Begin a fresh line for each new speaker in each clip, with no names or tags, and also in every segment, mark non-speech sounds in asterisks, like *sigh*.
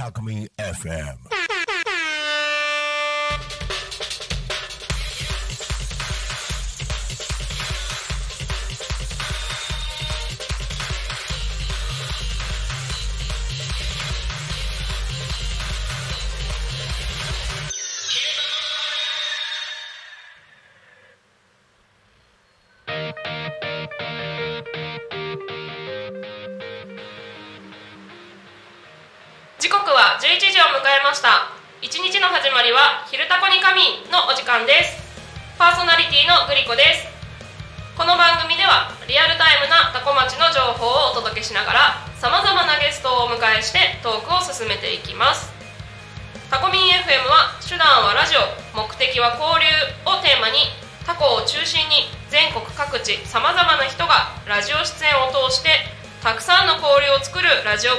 タコミ FM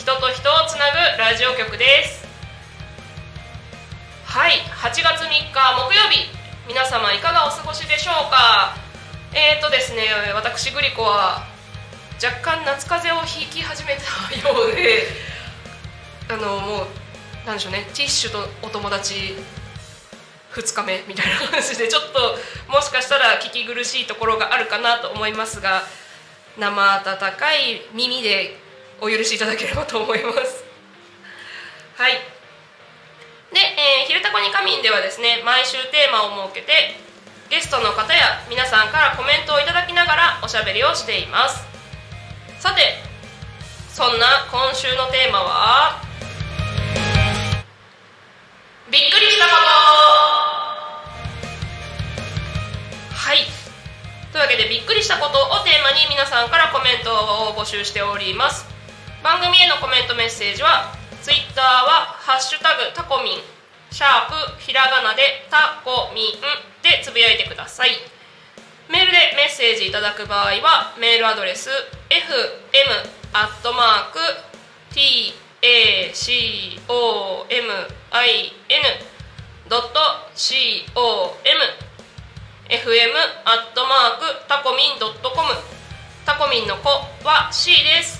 人と人をつなぐラジオ局です。はい8月3日木曜日。皆様いかがお過ごしでしょうか？えーとですね私グリコは若干夏風邪をひき始めたようで *laughs* あのもうなんでしょうねティッシュとお友達2日目みたいな感じでちょっともしかしたら聞き苦しいところがあるかなと思いますが生温かい耳でお許しいただければと思います。はい。で、えー、昼タコに仮眠ではですね毎週テーマを設けてゲストの方や皆さんからコメントをいただきながらおしゃべりをしています。さてそんな今週のテーマはびっくりしたこと。はい。というわけでびっくりしたことをテーマに皆さんからコメントを募集しております。番組へのコメントメッセージはツイッターは「ハッシュタグタコミン」シャープひらがなでタコミンでつぶやいてください。メールでメッセージいただく場合はメールアドレス fm.tacomin.com fm アットマークタコミンドットコムタコミンの子は C です。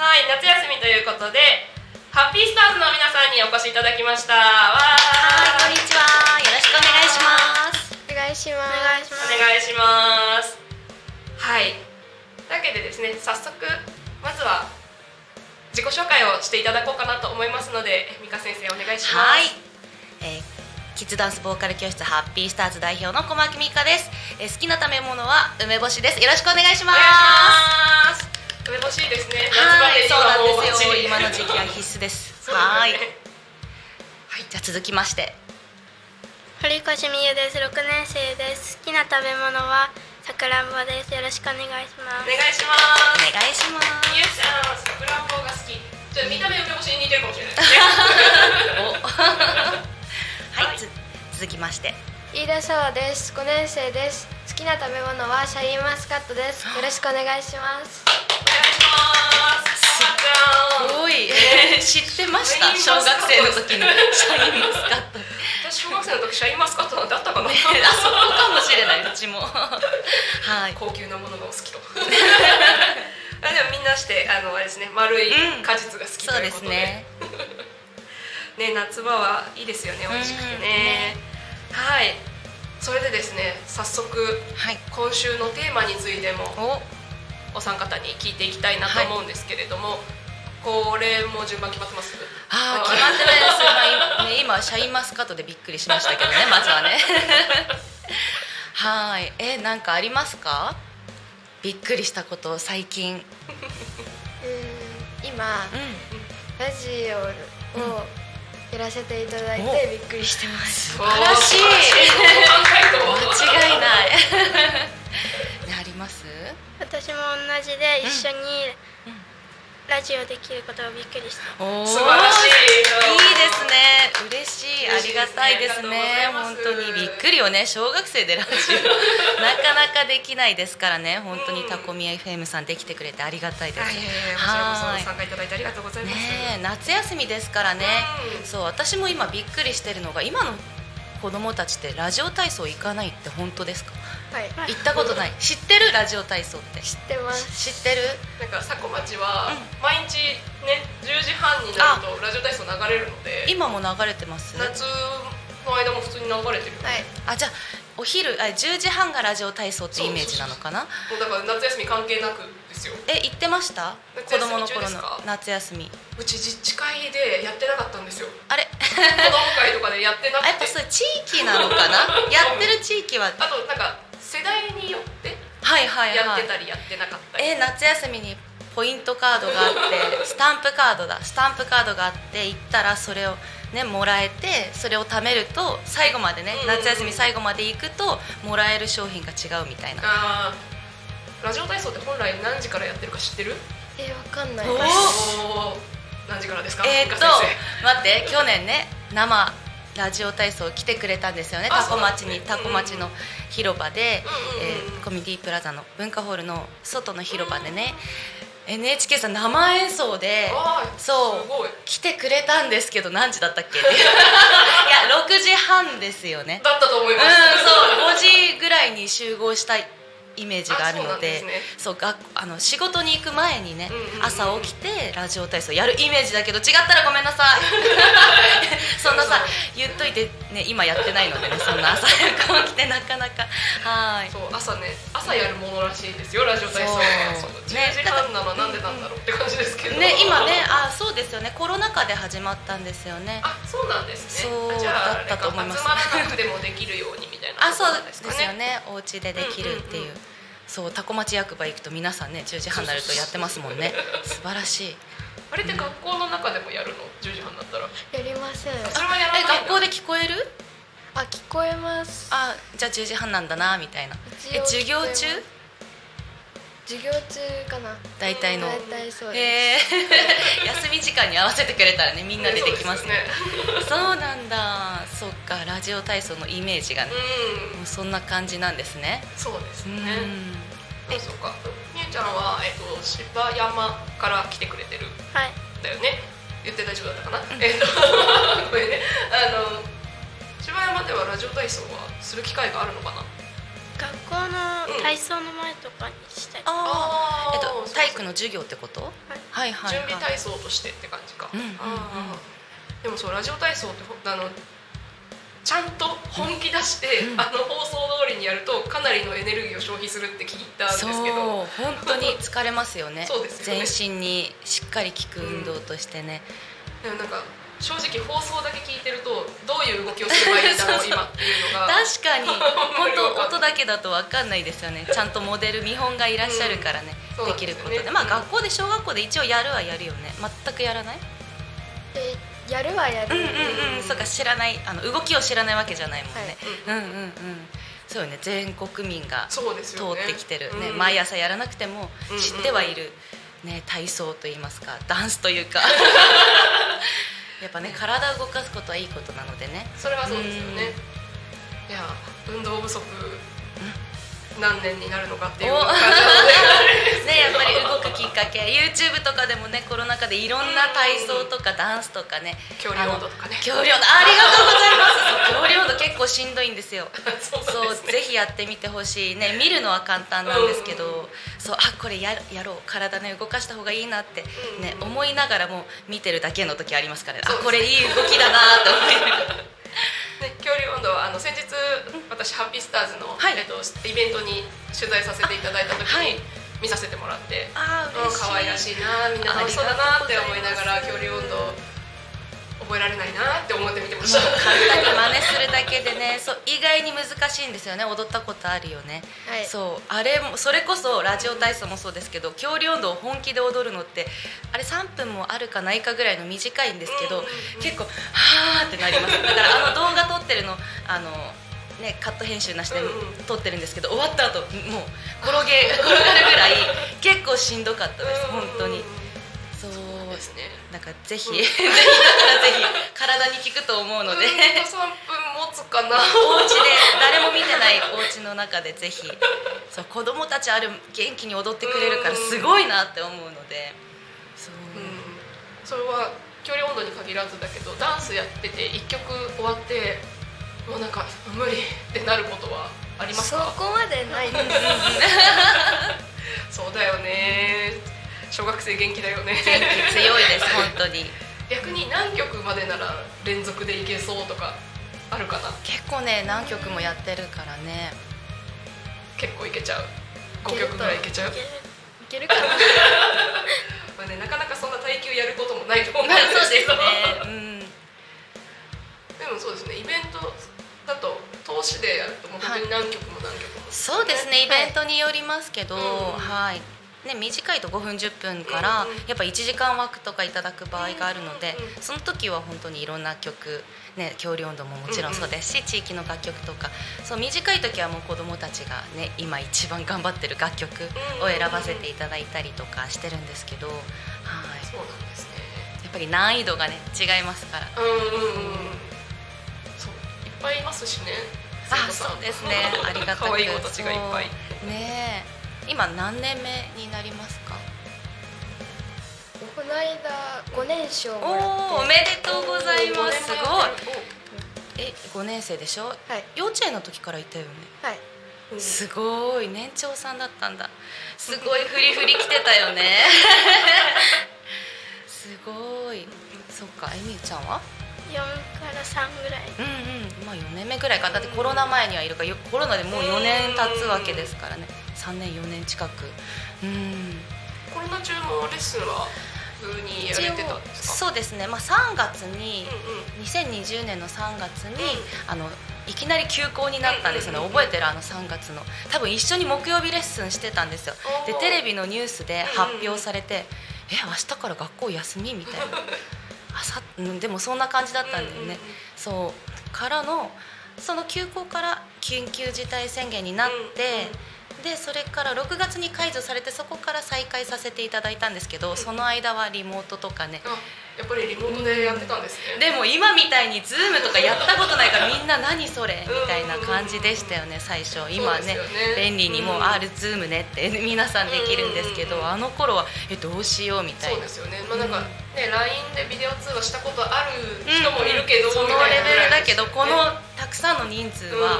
はい夏休みということでハッピースターズの皆さんにお越しいただきました。わ
はい、こんにちは。よろしくお願いします。
お願いします。
お願いします。はいとい。うわけでですね早速まずは自己紹介をしていただこうかなと思いますので美香先生お願いします。
はい。えーキッズダンスボーカル教室ハッピースターズ代表の小牧美香です、えー好きな食べ物は梅干しです。よろしくお願いし
お
ます
願いします梅干しいですね
はいそうなんですよ今の時期は必須です *laughs* はいはいじゃあ続きまして
堀越美優です。六年生です。好きな食べ物はさくらんぼです。よろしくお願いします。
お願いします
お願いします
みゆちゃんさくらんぼが好きちょっと見た目梅干しに似てるかもしれないですね *laughs*
お *laughs* はい、つ続きまして
飯田沙です。五年生です。好きな食べ物はシャインマスカットです。よろしくお願いします。
す。
ごい。知ってました？
マスカット。
小学生の時にシャインマスカット。
私小学生の時シャインマスカットなんてあったかな？*laughs*
あそこかもしれない。うちも。はい。
高級なものがお好きと。*laughs* あでもみんなしてあのあれですね。丸い
うん
果実が好きということで、
すね。*laughs*
ね夏場はいいですよね。美味しくてね,、はい。それでですね早速
はい。
今週のテーマについても
お
お三方に聞いていきたいなと思うんですけれども、これも順番決まってます？
ああ決まってないです、まあね、今シャインマスカットでびっくりしましたけどね *laughs* まずはね。*laughs* はい。えなんかありますか？びっくりしたこと最近。うん
うん。今ラジオをやらせていただいてびっくりしてます。
素晴らしい。*laughs* 間違いない
私も同じで一緒にラジオできることがびっくりした。
素晴らしい
いいですね。嬉しい。ありがたいですね。本当にびっくりよね。小学生でラジオ。*laughs* なかなかできないですからね。本当にタコミヤ FM さんできてくれてありがたいです。
はい、参加いただいてありがとうございます。
ねえ夏休みですからね、
うん。
そう私も今びっくりしてるのが今の子供たちってラジオ体操行かないって本当ですか？
はい
行ったことない。知ってるラジオ体操って。
知ってます。
知ってる？
なんか佐古町は
う
毎日ね10時半になるとラジオ体操流れるので、
今も流れてます？
夏の間も普通に流れてる。よ。
はい。
あじゃあお昼あ10時半がラジオ体操ってイメージなのかな？
もうだから夏休み関係なくですよ。
え行ってました？子供の頃の。夏休み。
うち自治会でやってなかったんですよ。
あれ？
子供会とかでやってな
あやっぱ
くて。
そう地域なのかな？*laughs* やってる地域は
あとなんか世代によって
はいはいはい。
やってたりやってなかったり。
え夏休みにポイントカードがあって *laughs* スタンプカードだ。スタンプカードがあって行ったらそれをねもらえてそれを貯めると最後までね
うん。うんうん
夏休み最後まで行くともらえる商品が違うみたいな。
ラジオ体操って本来何時からやってるか知ってる？
えわかんない。
何時からですか？
えーっと待って去年ね生ラジオ体操来てくれたんですよね
あ
タコ町に、タコ町の。
うんうんうん
えーコミュニティプラザの文化ホールの外の広場でね、NHK さん生演奏でそう来てくれたんですけど何時だったっけ *laughs* いや6時半ですよね。
だったと思い
うん
ます。
そう5時ぐらいに集合したイメージがあるので
あそうね。
あの仕事に行く前にね、朝起きてラジオ体操やるイメージだけど違ったらごめんなさい。*laughs* そんなさ言っといてね今やってないのでねそんな朝早く起きてなかなか。はい。
そう朝ね朝やるものらしいですよラジオ体操は。
そう。
そう
ね。
10時半なのはなんでなんだろうって感じですけど。
ね今ねあそうですよね。コロナ禍で始まったんですよね。
あそうなんですね。
そうだったと思います。
集まらなくてもできるようにみたいな *laughs*
あそうですよね。お家でできるっていう,、
うんうんうん
そうタコ町役場行くと皆さんね10時半になるとやってますもんね。素晴らしい。
あれって学校の中でもやるの？10時半だったら。
やりません
それはやらない
え学校で聞こえる？
あ聞こえます。
あじゃあ10時半なんだなみたいな。え授業中？
授業中かな。
大体の。
大体そうです。
へえ。*laughs* 休み時間に合わせてくれたらねみんなでできますね。
ね。
そうなんだ。そっかラジオ体操のイメージがね。
う
もうそんな感じなんですね。
んそうです
う
ね
ん
そうそうか。みゆちゃんは、えっと、芝山から来てくれてる。
はい。
だよね。言って大丈夫だったかな、えっと *laughs* ごめんね。あの芝山ではラジオ体操はする機会があるのかな？
学校の体操の前とかにしたり、
ああえっと体育の授業ってこと？はい。はい
準
はい。
備体操としてって感じか、
うんうんうん
でもそうラジオ体操ってほあのちゃんと本気出して、
うん。
あの放送通りにやるとかなりのエネルギーを消費するって聞いたんですけ
そう
ど
本当に疲れますよね。
そうですよね。
全身にしっかり効く運動としてね、
でもなんか正直放送だけ聞いてるとどういう動きをすればいいんだろう
そうそう
今っていうのが。*laughs*
確かに。本当音だけだと分かんないですよね。ちゃんとモデル見本がいらっしゃるからね、
うん。
できることで。まあ
うん
学校で小学校で一応やるはやるよね。全くやらない？
でやるはやる、
うんうんうん。そうか知らないあの動きを知らないわけじゃないもんね、
うん
うんうんうん。そうよね。全国民が通ってきてる、ね
うん。
毎朝やらなくても知ってはいる、ね、体操といいますかダンスというか。*laughs* やっぱね体を動かすことはいいことなのでね。
それはそうですよね。いや運動不足何年になるのかっていう。ので *laughs*
ねやっぱり動くきっかけ。YouTube とかでもねコロナ禍でいろんな体操とかダンスとかね。
恐竜温度とかね
恐竜温度ありがとうございます。恐竜温度結構しんどいんですよ。
そうね。
ぜひやってみてほしい。ね見るのは簡単なんですけど、そうあこれややろう。体ね動かした方がいいなって、ね
うん。
思いながらも見てるだけの時ありますからね。あこれいい動きだなと思いながら
ね、恐竜温度はあの先日私ハッピースターズの、
はい。
えっと、イベントに取材させていただいた時に、
はい。
見させてもらって。うん
あー嬉しい。
可愛らしいなみんな楽しそうだなって思いながら恐竜温度覚えられないなって思って見てました。
簡単に真似するだけでねそう意外に難しいんですよね。踊ったことあるよね、
はい。
そうあれもそれこそラジオ体操もそうですけど恐竜温度を本気で踊るのってあれ3分もあるかないかぐらいの短いんですけど、結構はーってなります。だからあの動画撮ってるのあのね、カット編集なしで撮ってるんですけど終わった後もう転げ転がるぐらい結構しんどかったです。本当に
ですね。
だからぜひ、
うん。
ぜひだからぜひ体に効くと思うので、
うん3分持つかな
お家で誰も見てないお家の中でぜひそう子供たちある元気に踊ってくれるからすごいなって思うのでそう、
うんそれは距離温度に限らずだけどダンスやってて1曲終わってもうなんか無理ってなることはあります
そ
か
こまでない
そうだよね小学生元気だよね。
元気強いです本当に。*laughs*
逆に何曲までなら連続でいけそうとかあるかな？
結構ね何曲もやってるからね。
結構いけちゃう。5曲ぐらいいけちゃう？
いけるかな？*laughs*
まあね、なかなかそんな耐久やることもないと思う。んで
まあそうですす
けど
ね。*laughs* うん。
でもそうですね。イベントだと投資でやるともう本当に何曲も何曲も、
そうですね。イベントによりますけど、
うん。
はいね、短いと5分10分からやっぱ1時間枠とかいただく場合があるのでその時は本当にいろんな曲、ね、恐竜温度ももちろんそうです。し地域の楽曲とか。そう短い時はもう子どもたちが、ね、今一番頑張ってる楽曲を選ばせていただいたりとかしてるんですけど、はい、
そうなんですね。
やっぱり難易度がね違いますから。
うんうんうんそういっぱいいますしね。
あそうですね。ありがたく。
可愛い子たちがいっぱい。
ねえ今何年目になりますか？
この間5年賞
お
も
おおめでとうございます。すごい。
い
え5年生でしょ？
はい。
幼稚園の時からいたよね？
はい。
すごい年長さんだったんだ。すごいフリフリ来てたよね。*laughs* すごい。そっかえみゆちゃんは
？4から3ぐらい。
うんうん。まあ4年目ぐらいか。だってコロナ前にはいるからよコロナでもう4年経つわけですからね3年4年近く。うん。
コロナ中もレッスンは普通にやれてたんですか？
そうですね、まあ、3月に
うんうん。
2020年の3月に、
うん。
あのいきなり休校になったんですよね、
うんうんうん
覚えてる？あの3月の。多分一緒に木曜日レッスンしてたんですよ。でテレビのニュースで発表されて「え明日から学校休み?」みたいな。*laughs* あさ、うん、でもそんな感じだったんだよね、
うんうんうん
そう。からのその休校から緊急事態宣言になって、でそれから6月に解除されてそこから再開させていただいたんですけど、その間はリモートとかね。
あやっぱりリモートでやってたんですね。
でも今みたいに Zoom とかやったことないからみんな何それみたいな感じでしたよね最初。今ね
ね。
便利にもう
うん
R Zoom ねって *laughs* 皆さんできるんですけ
うんうんうん
どあの頃はえどうしようみたいな。
そうですよね。まあなんかね LINE でビデオ通話したことある人もいるけど、
その
みたいな。
レベルだけどこのたくさんの人数は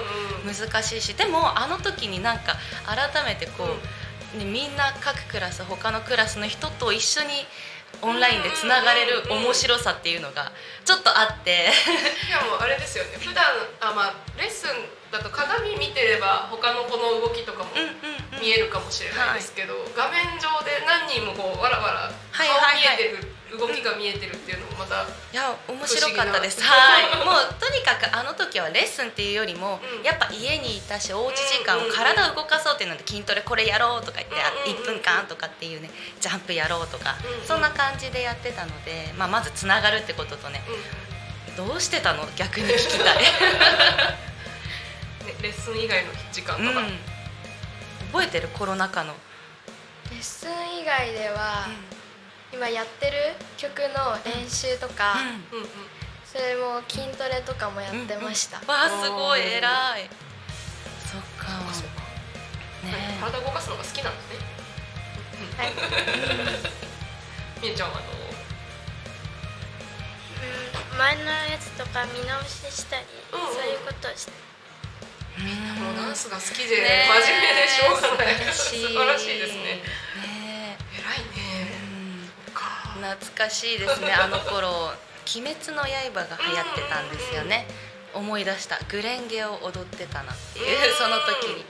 うんうん。
難しいしでもあの時になんか改めてこう、ね、みんな各クラス他のクラスの人と一緒にオンラインでつながれる面白さっていうのがちょっとあって。
しかもあれですよね。普段あまあレッスンだと鏡見てれば他の子の動きとかも見えるかもしれないですけど、画面上で何人もこうわらわら
はい
顔
はいはい。
見えてる、動きが見えてるっていうのもまた、
いや面白かったです。はい。もうとにかくあの時はレッスンっていうよりも、
うん。
やっぱ家にいたしおうち時間
うんうんうん。
体を動かそうっていうので筋トレこれやろうとか言って、あ
うんうんうん。
1分間とかっていうねジャンプやろうとか、
うんうん。
そんな感じでやってたので、まあ、まずつながるってこととね
うん。
どうしてたの？逆に聞きたい、*laughs*
ね、レッスン以外の時間とか、
うん、覚えてる？コロナ禍の、
レッスン以外では、今やってる曲の練習とか、
うん。うん
それも筋トレとかもやってました、
わあすごい偉い。そっか。
そうか。
ね。
体動かすのが好きなんですね、
はい。
みえちゃんはあの
うん前のやつとか見直ししたり、
うんうん。
そういうことをして
みんなもうダンスが好きで
ね
真面目でしょうがない。
素
素晴らしいですね。
ね。
偉いね
懐かしいですねあの頃「鬼滅の刃」が流行ってたんですよね。思い出した。グレンゲを踊ってたなっていうその時に。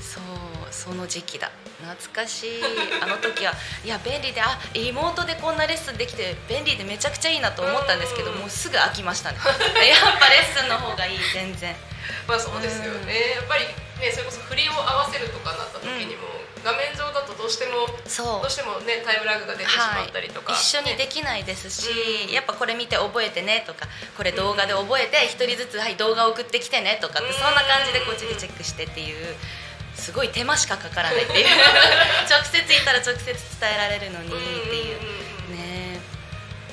そうその時期だ。懐かしい。あの時はいや便利であ妹でこんなレッスンできて便利でめちゃくちゃいいなと思ったんですけど、
うん。
もうすぐ飽きましたね。*laughs* やっぱレッスンの方がいい全然。
まあそうですよね、やっぱりねそれこそ振りを合わせるとかなった時にも、画面上だとどうしても
そう。
どうしてもねタイムラグが出てしまったりとか、
はい、一緒にで
ね
きないですし、
うん。
やっぱこれ見て覚えてねとかこれ動画で覚えて一人ずつ、はい、動画送ってきてねとかって
うん。
そんな感じでこっちでチェックしてっていうすごい手間しかかからないっていう。*laughs* 直接言ったら直接伝えられるのにっていう。ね。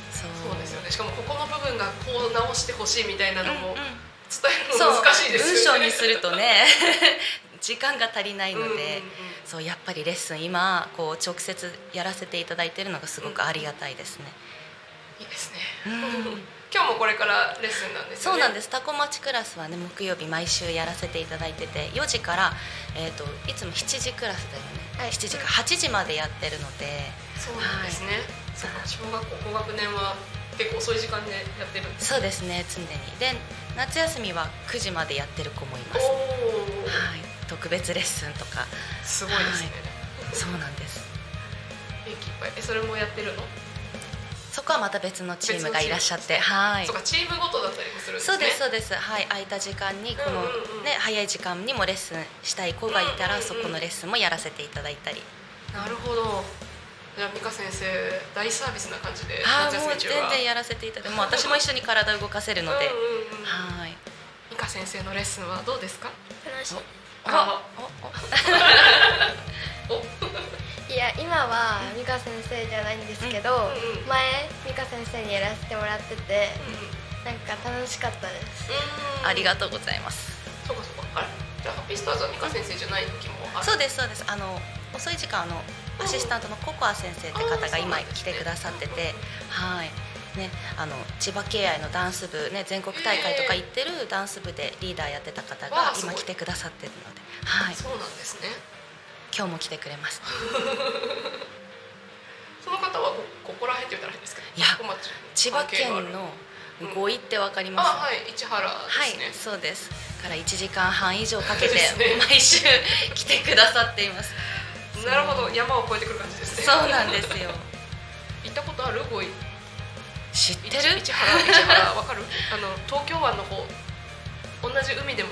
そう。
そうですよね。しかもここの部分がこう直してほしいみたいなのも伝えるの難しいですよね。
文章にするとね *laughs* 時間が足りないので、
うんうんうん
そうやっぱりレッスン今こう直接やらせていただいてるのがすごくありがたいですね。
いいですね、
うん。*laughs*
今日もこれからレッスンなんですよね。
そうなんです。すタコ町クラスはね木曜日毎週やらせていただいてて4時から、えー、といつも7時クラスだよね、
はい。
7時から8時までやってるので。
そうなんですね、そうか小学校高学年は結構遅い時間でやってるんです
そうですね常に。で夏休みは9時までやってる子もいます、
お
は
お
い、特別レッスンとか。
すごいですね、
そうなんです。
元気いっぱい。えそれもやってるの？
そこはまた別のチームがいらっしゃって。はい。
そうかチームごとだったりもするんですね。
そうですそうです。はい。空いた時間にこの、
うんうんうん。
ね早い時間にもレッスンしたい子がいたら、
うんうんうん
そこのレッスンもやらせていただいたり。
なるほど。じゃあ美香先生大サービスな感じで
ああ
夏休
もう全
み中は
然やらせていただいてもう私も一緒に体動かせるので、
うんうんうん
はい。
美香先生のレッスンはどうですか？
楽しい
いや今は美香先生じゃないんですけど、
うんうん。
前美香先生にやらせてもらっててなんか楽しかったです。
うん。
ありがとうございます。
そうかそうか。あれじゃあハッピースターズは美香先生じゃない時もある。
そうですそうです。あの遅い時間あのアシスタントのココア先生って方が今来てくださっててはいね、あの千葉敬愛のダンス部、ね、全国大会とか行ってるダンス部でリーダーやってた方が今来てくださってるので、はい、
そうなんですね。
今日も来てくれました *laughs*
その方はこここら辺って言ったら変ですけど
いや千葉県の五位ってわかります、
あはい市原
はい
ですね、
そうです。から1時間半以上かけて毎週来てくださっています。*laughs*
なるほど。山を越えてくる感じですね。
そうなんですよ。
行ったことある？5位
知ってる？
市原市原わかる？あの東京湾の方。同じ海でも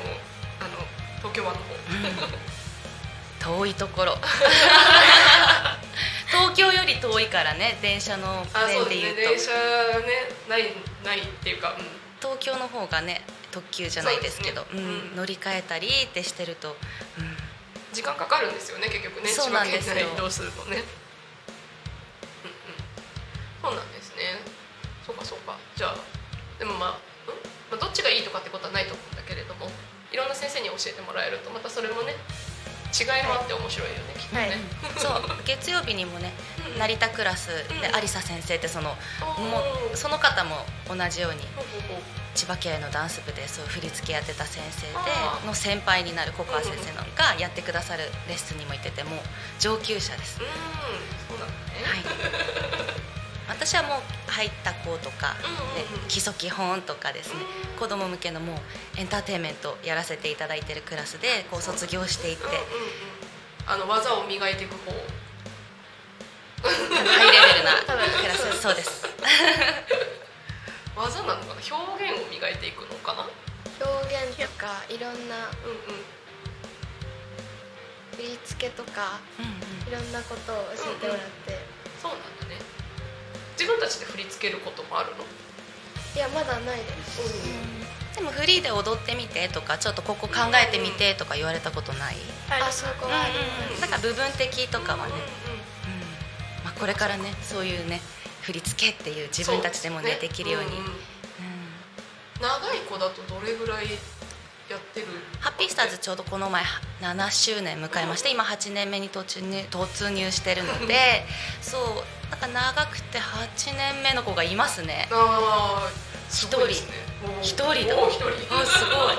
あの東京湾の方、
遠いところ。*laughs* 東京より遠いからね電車の
あそう
便で
ですね。
言うと
電車ねないないっていうか、うん。
東京の方がね特急じゃないですけど
ね。
うん。
うん。
乗り換えたりってしてると、うん。
時間かかるんですよね結局ね。
そうなんですよ。
移動するとね。うんうん。そうなんです。ねそうかそうか。じゃあでもまあ,、うん？まあどっちがいいとかってことはないと思うんだけれどもいろんな先生に教えてもらえるとまたそれもね違いもあって面白いよね、きっとね、
はい。*laughs*
そう。月曜日にもね
うん
成田クラスで
うん
有沙先生ってそのもうその方も同じように千葉県のダンス部でそう振り付けやってた先生での先輩になるココア先生のがやってくださるレッスンにも行っててもう上級者です、
うん。そうなんだね、
はい、*laughs* 私はもう入った子とか、
うんうんうん。
ね基礎基本とかですね子供向けのもうエンターテインメントやらせていただいてるクラスでこう卒業していって。
うんうんうん。あの技を磨いていく方。
ハイレベルな *laughs* クラス。そうです。*laughs*
技なのかな？表現を磨いていくのかな？
表現とかいろんな
うんうん。
振り付けとか
うんうん。
いろんなことを教えてもらって、
そうなんだね自分たちで振り付けることもあるの？
いやまだないです、
でもフリーで踊ってみてとかちょっとここ考えてみてとか言われたことない、
あそこはあります、
だから部分的とかはね、
うんうん
うん。まあ、これからねそういうね振り付けっていう自分たちでもねできるように、
んん。
うん。
長い子だとどれぐらいやってる。
ハッピースターズちょうどこの前7周年迎えまして今8年目に突入突入してるのでそうなんか長くて8年目の子がいますね。
ああすごいですね。もう
一人だ。
も人。
あすごい。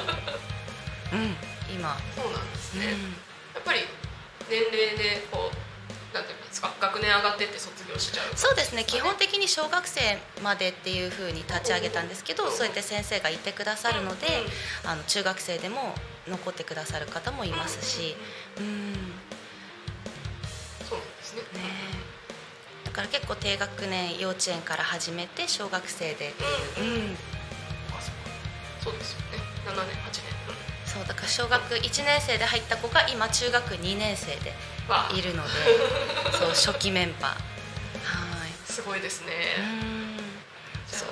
*laughs* うん今、
そうなんですね、
うん。
やっぱり年齢でこう学年上がってって卒業しちゃう、ね、
そうですね。基本的に小学生までっていうふうに立ち上げたんですけど、そうやって先生がいてくださるので、
うん、
あの中学生でも残ってくださる方もいますし。うん、うん、
そうなんですね。ね
だから結構低学年幼稚園から始めて小学生でっていう、うん
そうですよね。7年8年、
そうだから小学1年生で入った子が今中学2年生で。い。るので *laughs* そう初期メンバー。はい。
すごいですね、
そう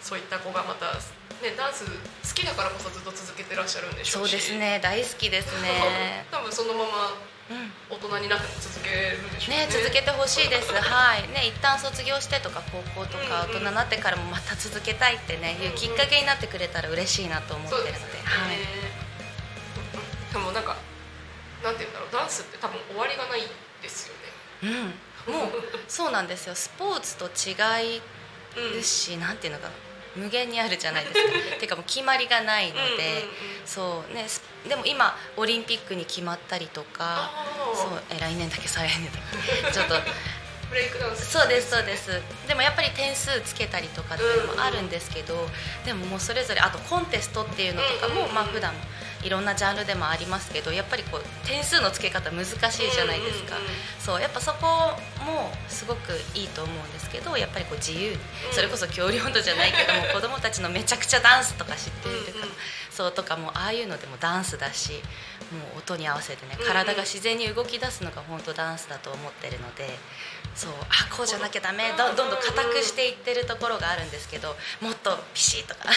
そういった子がまたねダンス好きだからこそずっと続けてらっしゃるんでしょし。
そううですね。大好きですね。*laughs*
多分そのまま
うん。
大人になっても続けるでしょうね。
ね続けてほしいです。はい。ね一旦卒業してとか高校とか大
うんうん。
人になってからもまた続けたいってねいうきっかけになってくれたら嬉しいなと思ってるので。
ね、
はい。
でもなんかンスって多分終わりがないですよね。
うん、もうそうなんですよ。スポーツと違
うん
うし、なんていうのかな。無限にあるじゃないですか。*laughs* ていうかもう決まりがないので、
うんうんうん
そうね。すでも今オリンピックに決まったりとかそうえ来年だっけ再来年だっけ。*laughs* ちょっと。
ブレイクダンス。
そうですそうです。でもやっぱり点数つけたりとかっていうのもあるんですけど、でももうそれぞれあとコンテストっていうのとかも、
うんうんうん。
まあ普段いろんなジャンルでもありますけどやっぱりこう点数のつけ方難しいじゃないですか、
うんうんうん
そうやっぱそこもすごくいいと思うんですけどやっぱりこう自由に、
うん。
それこそ恐竜温度じゃないけども *laughs* 子供たちのめちゃくちゃダンスとか知ってるとか、
うんうん
そうとかもああいうのでもダンスだしもう音に合わせてね体が自然に動き出すのが本当ダンスだと思ってるのでそうあこうじゃなきゃダメどどんどん硬くしていってるところがあるんですけどもっとピシッとか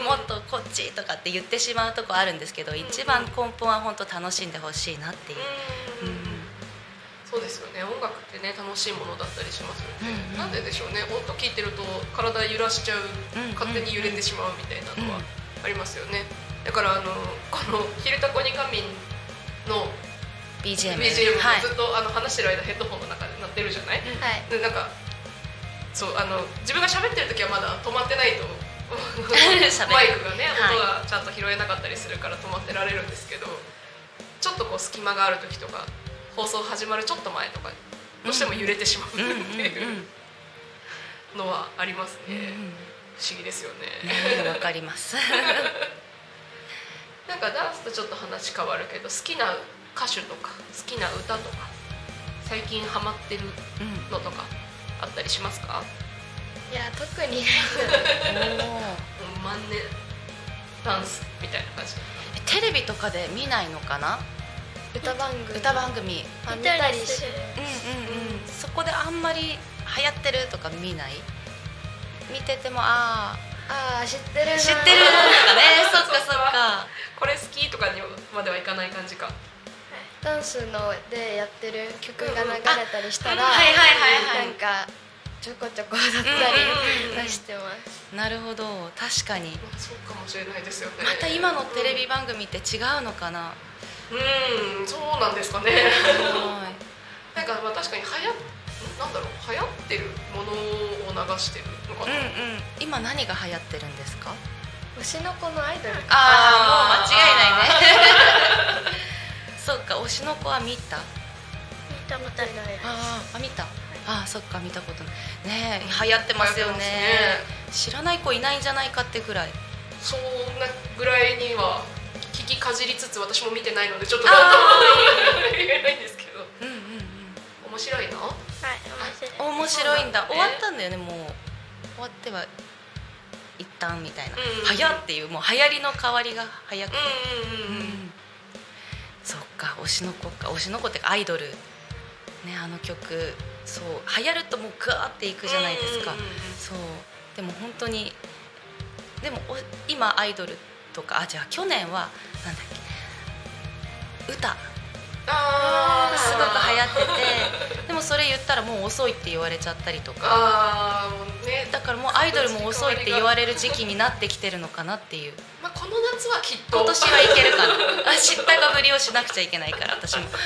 うん。*laughs*
もっとこっちとかって言ってしまうとこあるんですけど一番根本は本当楽しんでほしいなっていう。
そうですよね。音楽ってね楽しいものだったりしますよね、
うんうん。
なんででしょうね。音聴いてると体揺らしちゃう、
うん。
勝手に揺れてしまうみたいなのは。
うん
ありますよね。だからあのこの「昼タコに仮眠」の
BGM,
BGM も
はい。
ずっとあの話してる間ヘッドホンの中で鳴ってるじゃない、
はい。
でなんかそうあの自分が喋ってる時はまだ止まってないと *laughs* マイクがね
はい。
音がちゃんと拾えなかったりするから止まってられるんですけどちょっとこう隙間がある時とか放送始まるちょっと前とかどうしても揺れてしまうって
うんうんうん
いうのはありますね、
うん
不思議ですよね。
ねわかります。*laughs*
なんかダンスとちょっと話変わるけど好きな歌手とか好きな歌とか最近ハマってる
うん
のとかあったりしますか？
いや特に *laughs*
もう万年ダンスみたいな感じ。
テレビとかで見ないのかな？
歌番組。
歌番組。
あ見
見た
たりし
りする
うんうんうん。そこであんまり流行ってるとか見ない？見ててもあ
ああ知ってる
知ってる。とかね *laughs* そっかそっか。
これ好きとかにまではいかない感じか。
ダンスのでやってる曲が流れたりしたら、
はいはいはいはい。
なんかちょこちょこ踊った
うんうん
うん
り出してます、
なるほど。確かに。
そうかもしれないですよね。
また今のテレビ番組って違うのかな、
うんそうなんですかね。
は *laughs*
なんかまあ確かに流行っなんだろう流行ってるものを流してるのかな、
いうんうん。今何が流行ってるんですか？
推しの子のアイドル。
ああもう間違いないね。*laughs* そうか推しの子は見た？
見たことない
あーあ見た？あーそっか見たことない。ねえ流行ってますよね。
ます
知らない子いないんじゃないかってぐらい。
そんなぐらいには聞きかじりつつ私も見てないのでちょっと
あ
言えないんですけど。
うんうんうん。
面白いの？
はい面白い
んだ、終わったんだよねもう。終わっては一旦みたいな、
うん。うん
早っていうもう流行りの変わりが早くて、
うんうんうんうん。
うん。そっか推しの子か。推しの子ってかアイドルねあの曲そう流行るともうガーっていくじゃないですか、
うんうんうんうん。
そう。でも本当にでもお今アイドルとかあじゃあ去年はなんだっけ歌。すごく流行ってて。で *laughs* もそれ言ったらもう遅いって言われちゃったりとか。
ね。
だからもうアイドルも遅いって言われる時期になってきてるのかなっていう。
まあ、この夏はきっと。
今年はいけるかな。*laughs* あ知ったかぶりをしなくちゃいけないから私も。*laughs*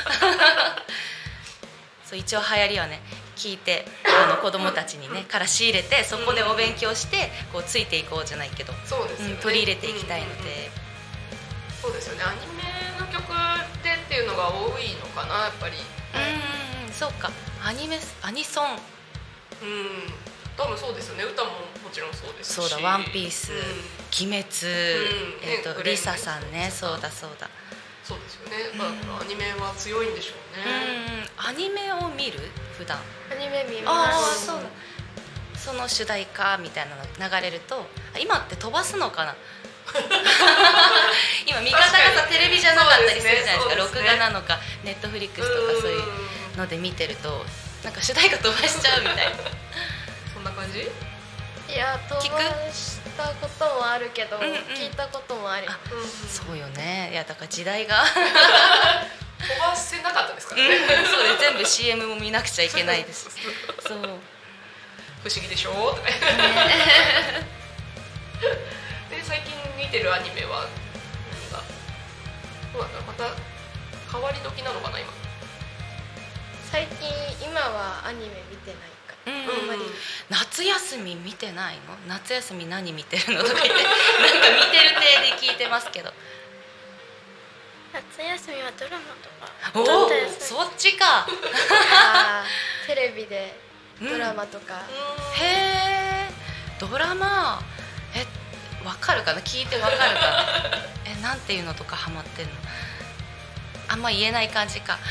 そう一応流行りはね聞いてあの子供たちにねから仕入れてそこでお勉強してこうついていこうじゃないけど、
そうですよね、
うん、取り入れていきたいので、
うんうんうん。そうですよね。アニメの曲でっていうのが多いのかなやっぱり。
うんそうか。アニメアニソン。
うん。多分そうですよね。歌ももちろんそうですし。
そうだ「ワンピース。
うん。
鬼滅」えー、と
ね
リサさんね。そうだそうだ。
そうですよね、まあ、アニメは強いんでしょう
うんう
ね
ん。アニメを見る？普段。
アニメ見
ああ
ます
そうその主題歌みたいなのが流れるとあ今って飛ばすのかな？今見方がさテレビじゃなかったりするじゃないですか。
そうですね。
録画なのかネットフリックスとかそういうので見てるとなんか主題歌飛ばしちゃうみたいな。*laughs*
そんな感じ？
いや飛
聞く
ばしたこともあるけど、
うんうん。
聞いたこともあり
あ
うん
そうよね。いやだから時代が。*laughs*
飛ばせなかったですか？
うん
らね
そうで全部 CM も見なくちゃいけないです。そうね
不思議でしょ？うとか。*laughs* で最近見てるアニメは何が？どうなんだろうまた変わり時なのかな今
最近今はアニメ見てないか。
うん
あんまり。
夏休み見てないの？夏休み何見てるの？とか言って。*laughs* なんか見てる体で聞いてますけど。
夏休みはドラマとか。
おおそっちか。
テレビでドラマとか、
へえドラマ？えわかるかな？聞いてわかるかな？*laughs* えなんていうのとかハマってんの？あんま言えない感じか。*laughs*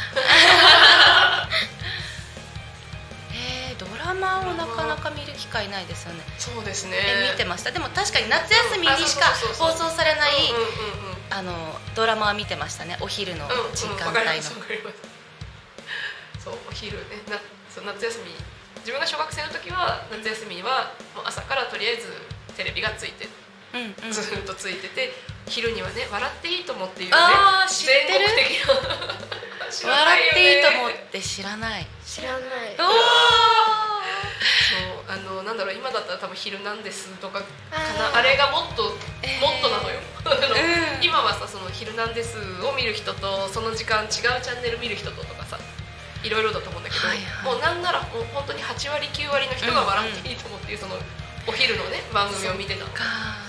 えー、ドラマをなかなか見る機会ないですよね。
そうですね。
え見てました？でも確かに夏休みにしか放送されないあのドラマは見てましたね。お昼の
うん
時間帯の。
そうお昼ね。なそう夏休み。自分が小学生の時は夏休みはもう朝からとりあえずテレビがついて
うんうん
ずっとついてて昼にはね「笑っていいと思」っていうね
知ってる。
全国的な。知らない
笑っていいと思って知らない。
知らない。
おお
そうあのなんだろう今だったら多分「ヒルナンデス」とかかな。
あ
れがもっと、
えー。
もっとなのよ。
うん。
今はさその「ヒルナンデス」を見る人とその時間違うチャンネル見る人ととかさいろいろだと思うんだけど、
はいはい。
もうなんならもう本当に8割9割の人が笑っていいと思っていうそのお昼のね番組を見てた。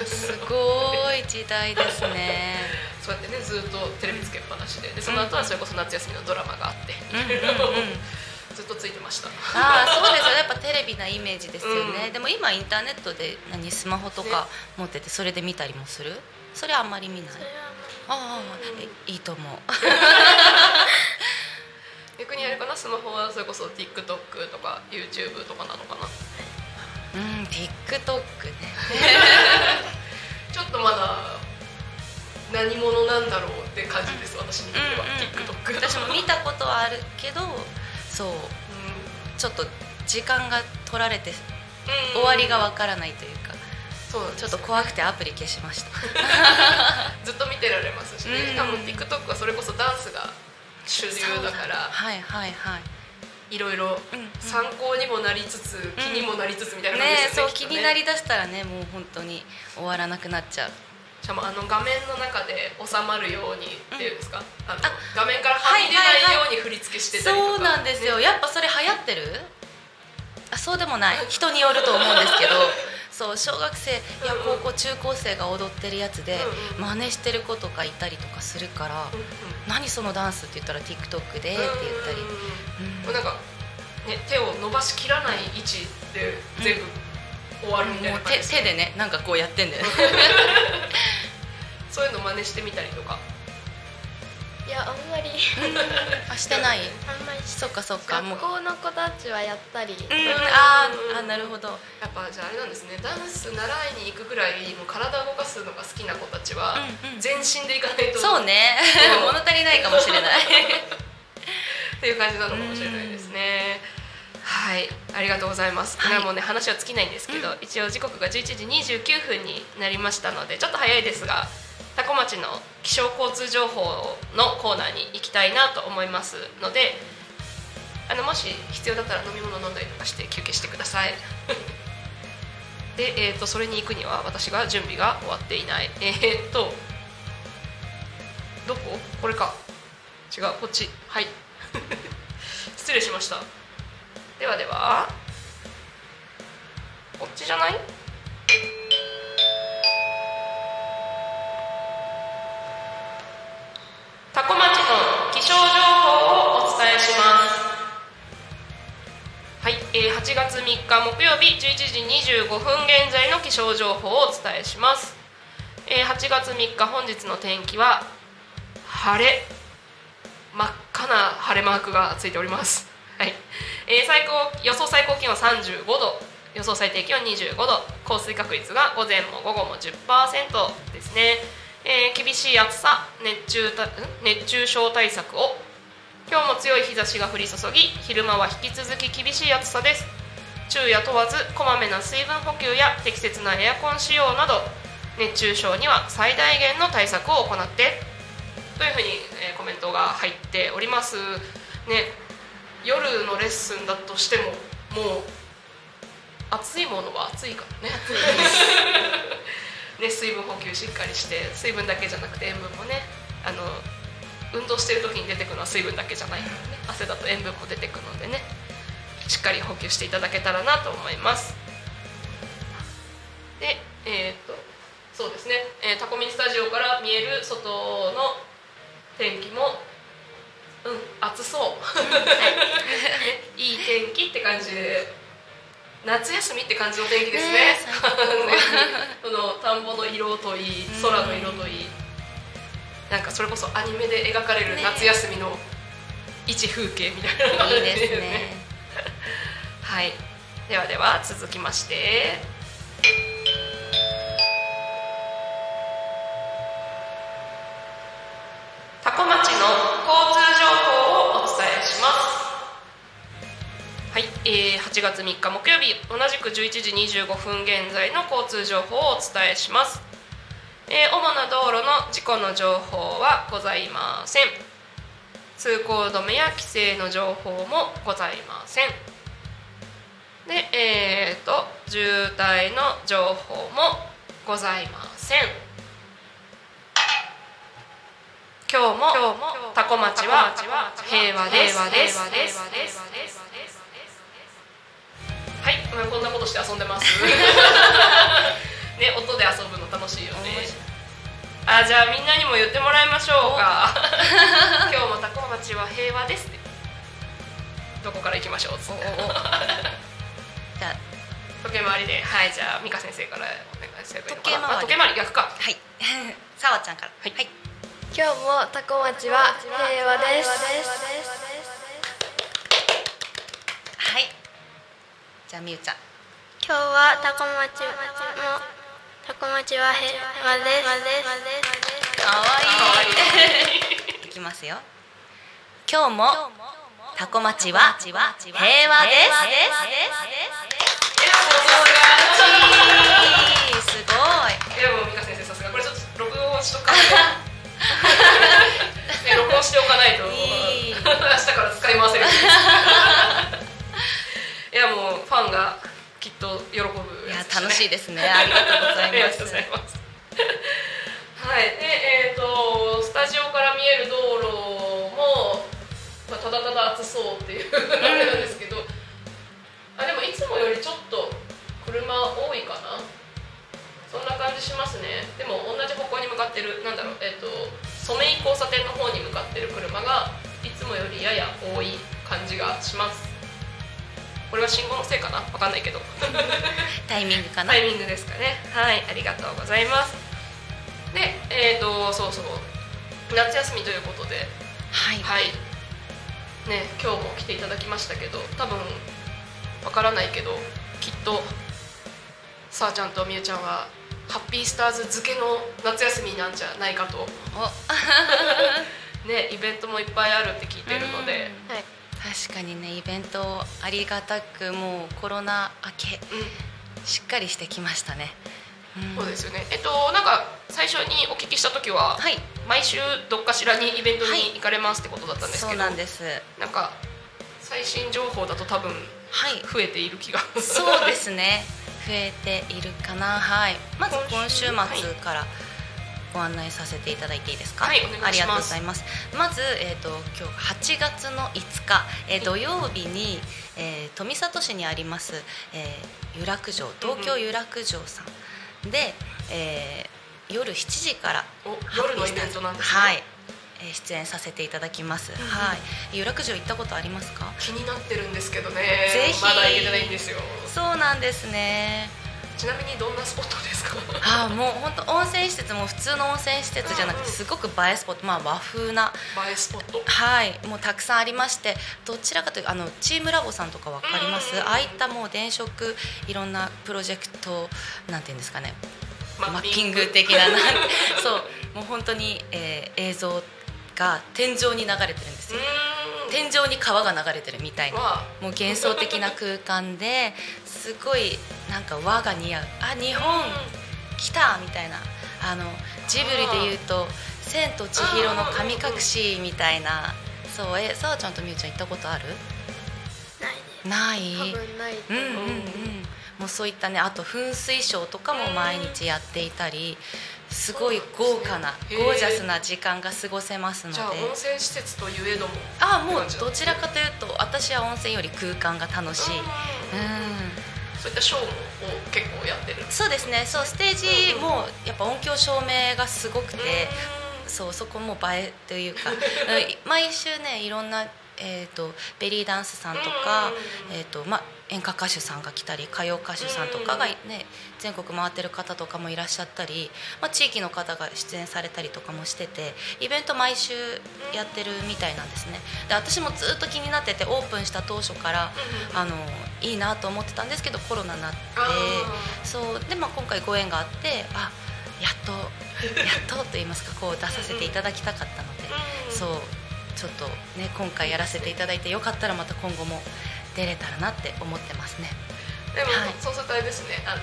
すごい時代ですね。*laughs*
そうやってねずっとテレビつけっぱなしで。でその後はそれこそ夏休みのドラマがあって、
うんうんうん *laughs*
ずっとついてました。
ああそうですよね。やっぱテレビなイメージですよね、
うん。
でも今インターネットで何スマホとか
ね。
持っててそれで見たりもする？それはあんまり見ない？ああえいいと思う。*laughs*
逆にあれかな？スマホはそれこそ TikTok とか YouTube とかなのかな？
うん TikTok ね *laughs*
ちょっとまだ何者なんだろうって感じです、私にとっては、TikTok
私も見たことはあるけどそう。ちょっと時間が取られて
うん。
終わりがわからないというか
そう
ちょっと怖くてアプリ消しました。*laughs*
ずっと見てられますしね、
うん。
しかも TikTok はそれこそダンスが主流だから。
はいはいはい
いろいろ
うんうん。
参考にもなりつつ、気にもなりつつみたいな感じ
ね
ですよね
そう気になりだしたらねもう本当に終わらなくなっちゃう。
しかもあの画面の中で収まるようにっていうんですか、あの
あ
画面からはみ出ないように振り付けしてたりとか、
そうなんですよ、
ね
やっぱそれ流行ってる？あそうでもない。人によると思うんですけどそう小学生いや
うん。
高校中高生が踊ってるやつで真似してる子とかいたりとかするから
うんうん「
何そのダンス」って言ったら TikTok でって言ったり。
うなんか、ね、手を伸ばしきらない位置で全部終わるみたい
もう
な
手手でねなんかこうやってんだよね。*laughs*
そういうの真似してみたりとか。
いやあんまり。*laughs*
あしてない？
あんまりし
そっかそっか。
学校の子たちはやったり、
うんあーあなるほど。
やっぱじゃああれなんですね。ダンス習いに行くぐらいもう体を動かすのが好きな子たちは
うんうん。
全身で行かないと。
そうね。
そう
物足りないかもしれない。*laughs*
っていう感じなのかもしれないですね。はい、ありがとうございます。これはもうね、話は尽きないんですけど、一応時刻が11時29分になりましたので、ちょっと早いですが。多古町の気象交通情報のコーナーに行きたいなと思いますので。あのもし必要だったら飲み物飲んだりとかして休憩してください。*laughs* で、えー、とそれに行くには私が準備が終わっていない。えー、とどこ？これか違うこっちはい *laughs* 失礼しましたではではこっちじゃない？多古町の気象情報をお伝えします。はい、えー、8月3日木曜日11時25分現在の気象情報をお伝えします、えー、8月3日本日の天気は晴れ真っ赤な晴れマークがついております。はい、えー、最高予想最高気温35度。予想最低気温25度。降水確率が午前も午後も10%ですね、えー、厳しい暑さ熱中た熱中症対策を。今日も強い日差しが降り注ぎ昼間は引き続き厳しい暑さです。昼夜問わずこまめな水分補給や適切なエアコン使用など熱中症には最大限の対策を行ってというふうに、えー、コメントが入っております。ね夜のレッスンだとしてももう熱いものは熱いからね。ね水分補給しっかりして水分だけじゃなくて塩分もねあの運動してる時に出てくるのは水分だけじゃないからね。汗だと塩分も出てくるのでねしっかり補給していただけたらなと思います。でえー、っとそうですね、えー、タコミンスタジオから見える外の天気もうん暑そう、ね、*laughs* いい天気って感じで夏休みって感じの天気ですね。ね *laughs* その田んぼの色といい空の色といい、なんかそれこそアニメで描かれる夏休みの一風景みたいな感じですね。はい。ではでは続きましてえー、8月3日木曜日同じく11時25分現在の交通情報をお伝えします、えー、主な道路の事故の情報はございません。通行止めや規制の情報もございません。でえーと渋滞の情報もございません。今日もタコ町は平和ですはいこんなことして遊んでます。*laughs* ね音で遊ぶの楽しいよね。あじゃあみんなにも言ってもらいましょうか。*laughs* 今日もタコ町は平和ですどこから行きましょうじゃあ。時計回りで。はいじゃあ美香先生からお願いすればいいのかな。時計回り。逆か。
はい。*laughs* さわちゃんから。
はい、はい。
今日もタコ町は平和です
はいじゃあみゆちゃん。
今日はタコ町もタコ町は平和です。
かわいい。いきますよ。今日もタコ町は平和です。すごい。
いやもう美香先生さすがこれちょっと録音しとかね、録音しておかないと。明日から使い回せる。*laughs* いやもうファンがきっと喜ぶ、ね、
いや楽しいですね。ありがとうございます。*laughs*
はい。でえっ、ー、とスタジオから見える道路も、まあ、ただただ暑そうっていう *laughs* あれなんですけど、あでもいつもよりちょっと車多いかな。そんな感じしますね。でも同じ方向に向かってるなんだろうえっ、ー、と染井交差点の方に向かってる車がいつもよりやや多い感じがしますこれは信号のせいかな？わかんないけど。*laughs*
タイミングかな？
タイミングですかね。はいありがとうございます。でえっ、ー、とそうそう。夏休みということで。
はい、
はい、ね今日も来ていただきましたけど多分わからないけどきっとさあちゃんとみゆちゃんはハッピースターズ漬けの夏休みなんじゃないかと。*laughs* ねイベントもいっぱいあるって聞いてるので、
はい、確かにねイベントありがたくもうコロナ明け、うん、しっかりしてきましたね、
うん、そうですよね。えっとなんか最初にお聞きした時は、はい、毎週どっかしらにイベントに行かれますってことだったんですけど、
はい、そうなんです。
なんか最新情報だと多分増えている気が、
はい、そうですね。増えているかな。はい。まず今週末からご案内させていただいていいですか？
はい
ありがとうございます。まず、えーと、今日8月の5日、えー、土曜日に、えー、富里市にあります、えー、湯楽城東京湯楽城さん。で、えー、夜7時から
夜のイベントなんです
ね。はい。出演させていただきます、うん、はい。有楽町行ったことありますか？
気になってるんですけどね。
ぜひ。
まだ行けてないんですよ。
そうなんですね
ちなみにどんなスポットですか？
あーもう本当温泉施設も普通の温泉施設じゃなくてすごく映えスポット。まあ和風な。
映えスポット？
はい。もうたくさんありましてどちらかというとあのチームラボさんとかわかります、
うん。
ああいったもう電飾いろんなプロジェクトなんていうんですかね。マッピング。的なそう。もう本当に、えー映像が天井に流れてるんですよ。天井に川が流れてるみたいな
は
もう幻想的な空間ですごいなんか和が似合う。あ日本来たみたいな。あのジブリでいうと「千と千尋の神隠し」みたいな。そうえさあちゃんとみゆちゃん行ったことある？
ない
ない？うんうん
う
ん。もうそういったねあと噴水ショーとかも毎日やっていたりすごい豪華なゴージャスな時間が過ごせますので。
じゃあ温泉施設といえども。
あもうどちらかというと私は温泉より空間が楽しい、うん、
そういったショーも結構やってる。
そうですね。そうステージもやっぱ音響照明がすごくてそうそこも映えというか。うん毎週ねいろんな、えー、とベリーダンスさんとか、えーとまあ、演歌歌手さんが来たり歌謡歌手さんとかが、ね、全国回ってる方とかもいらっしゃったり、まあ、地域の方が出演されたりとかもしててイベント毎週やってるみたいなんですね。で私もずっと気になっててオープンした当初からあのいいなと思ってたんですけどコロナになってそうで、まあ、今回ご縁があってあやっとやっとと言いますかこう出させていただきたかったのでそうちょっとね今回やらせていただいてよかったらまた今後も出れたらなって思ってますね。
でも、
はい。
そうするとあれですねあの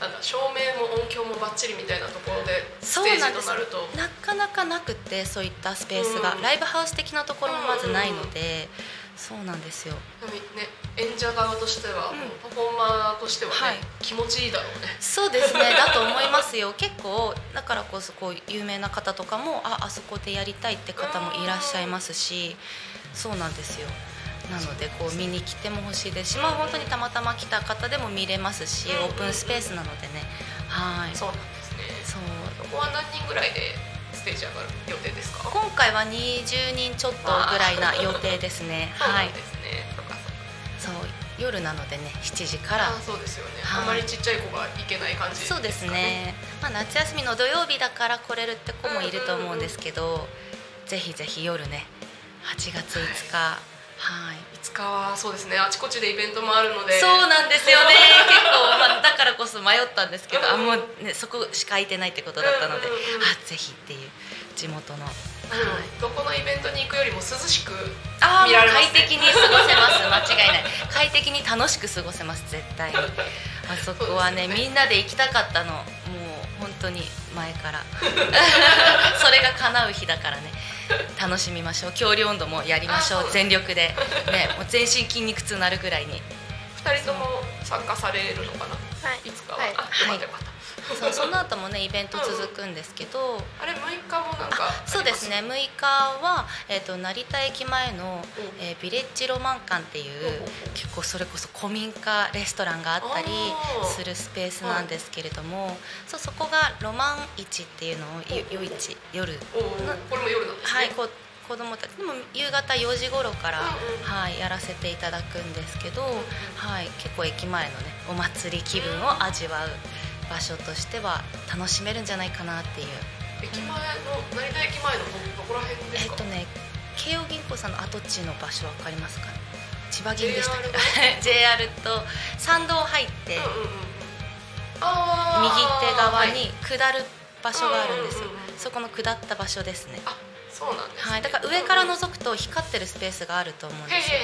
なんだ照明も音響もバッチリみたいなところでステージとなると。
なかなかなくってそういったスペースが、
うん。
ライブハウス的なところもまずないので、そうなんですよ。
ね演者側としては、
うん。
パフォーマーとしてはね、
はい。
気持ちいいだろうね。
そうですねだと思いますよ。*laughs* 結構だからこそこう有名な方とかもああそこでやりたいって方もいらっしゃいますしそうなんですよ。なのでこう見に来ても欲しいですしまあ本当にたまたま来た方でも見れますしオープンスペースなのでね。はい。
そうなんですね。
そう。
ここは何人ぐらいでステージ上がる予定ですか？
今回は20人ちょっとぐらいな予定ですね。*laughs* はい
んですね、
そう夜なのでね7時から。
あそうですよね、
はい。
あんまりちっちゃい子が行けない感じ
そうですね、まあ、夏休みの土曜日だから来れるって子もいると思うんですけど、ぜひぜひ夜ね8月5日はい、
い。つかはそうですね。あちこちでイベントもあるので。
そうなんですよね。*laughs* 結構、まあ、だからこそ迷ったんですけど、あもう、ね、そこしか空いてないってことだったので、
うんうんうん。
あぜひっていう地元の、はい、
どこのイベントに行くよりも涼しく見られます
快適に過ごせます。*laughs* 間違いない。快適に楽しく過ごせます絶対に。*laughs* あそこはね
ね。
みんなで行きたかったの。もう本当に前から。それが叶う日だからね楽しみましょう。恐竜温度もやりましょ
う。う。
全力で。*laughs* ねもう全身筋肉痛なるぐらいに。
二人とも参加されるのかな？
はい。
いつかは、
はい。
あよかったよかった、
そうその後もねイベント続くんですけど。
あれ6日もなんか
そうですね。6日は、えー、と成田駅前の、えービレッジロマン館っていう結構それこそ古民家レストランがあったりするスペースなんですけれども、そうそこがロマン市っていうのをよ夜市夜。
これも夜なんですね。
はいこ子供たちでも夕方4時頃から、
うんうん。
はい、やらせていただくんですけど、はい、結構駅前のねお祭り気分を味わう場所としては楽しめるんじゃないかなっていう。
駅前の成田駅前のどどこら辺ですか、
えっとね京王銀行さんの跡地の場所わかりますか？千葉銀でしたっけ
？JR
JR *laughs* と参道入って
うんうんうん。あー
右手側に下る場所があるんですよ。
うんうんうん
そこの下った場所ですね。
あそうなんです、ね。
はい。だから上から覗くと光ってるスペースがあると思うん
へ
ですよ。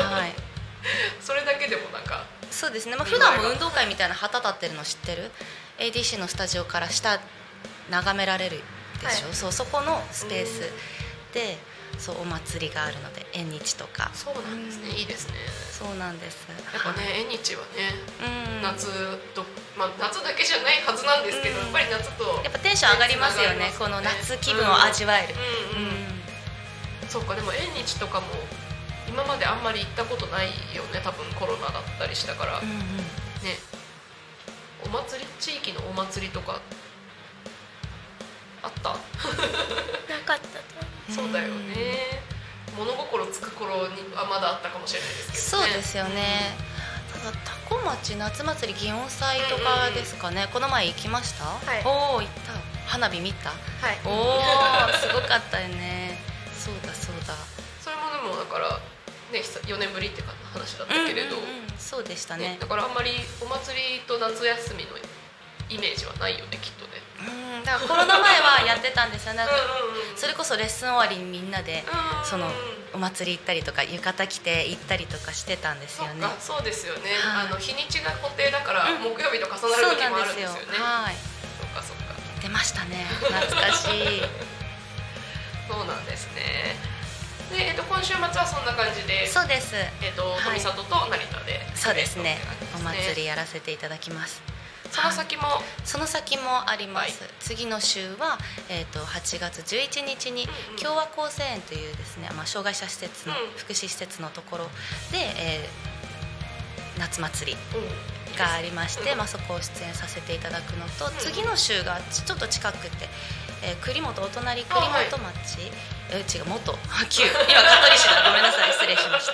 え
はい。*laughs*
それだけでもなんか
そうですね、まあ、普段も運動会みたいな旗立ってるの知ってる？ADC のスタジオから下眺められるでしょ、
はい。
そうそこのスペースでそうお祭りがあるので縁日とか。
そうなんですね、いいですね。
そうなんです。
やっぱね縁日はね
うん。
夏と、まあ、夏だけじゃないはずなんですけど、
うん。
やっぱり夏と
やっぱテンション上がりますよね。
つ
この夏気分を味わえる、
うんうん、そうかでも縁日とかも今まであんまり行ったことないよね多分コロナだったりしたから、
うんうん。
ね。お祭り地域のお祭りとかあった、
なかったと。*laughs*
そうだよね。物心つく頃にはまだあったかもしれないですけどね。
そうですよね。ただ多古町夏祭り祇園祭とかですかね、この前行きました、
はい。
おお行った。花火見た。
はい。
おおすごかったよね。そうだそうだ。
それもでもだからね4年ぶりって話だったけれど、
うんうんうん。そうでしたね。
ねだからあんまりお祭りと夏休みのイメージはないよねきっとね。
うんだからコロナ前はやってたんですよなんか
うん。
それこそレッスン終わりにみんなで
うん
そのお祭り行ったりとか浴衣着て行ったりとかしてたんですよね。
そうかそうですよね、
はい。
あの日にちが固定だから、
うん。
木曜日と重なる時もあるんですよね。
はい。
そうかそうか。
出ましたね。懐かしい。*laughs*
そうなんですねで、えっと、今週末はそんな感じで
そうです。
えっと
はい。
富里と成田で。
そうですね。お
イベントって感じです
祭りやらせていただきます。
その先も？
その先もあります、
はい。
次の週は、えー、と8月11日に共和高専園というですね、まあ、障害者施設の、
うん。
福祉施設のところで、えー夏祭り
うん。
がありまして、
うん
まあ、そこを出演させていただくのと、
ん。
次の週がちちょっと近くて、えー栗本お隣栗本町、えー違う元。*laughs* 旧。今香取市だごめんなさい。失礼しました。